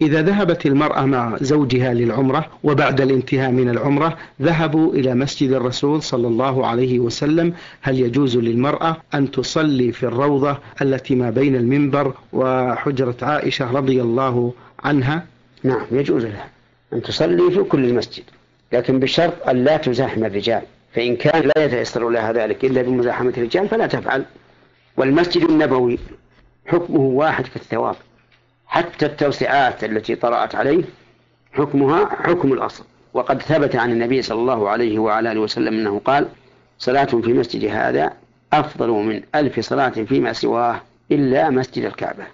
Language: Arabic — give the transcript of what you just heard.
إذا ذهبت المرأة مع زوجها للعمرة وبعد الانتهاء من العمرة ذهبوا إلى مسجد الرسول صلى الله عليه وسلم. هل يجوز للمرأة أن تصلي في الروضة التي ما بين المنبر وحجرة عائشة رضي الله عنها؟ نعم يجوز لها أن تصلي في كل المسجد لكن بشرط أن لا تزاحم الرجال. فإن كان لا يتيسر لها ذلك إلا بمزاحمة الرجال فلا تفعل. والمسجد النبوي حكمه واحد في الثواب. حتى التوسعات التي طرأت عليه حكمها حكم الأصل. وقد ثبت عن النبي صلى الله عليه وعلى آله وسلم أنه قال صلاة في مسجد هذا أفضل من ألف صلاة فيما سواه إلا مسجد الكعبة.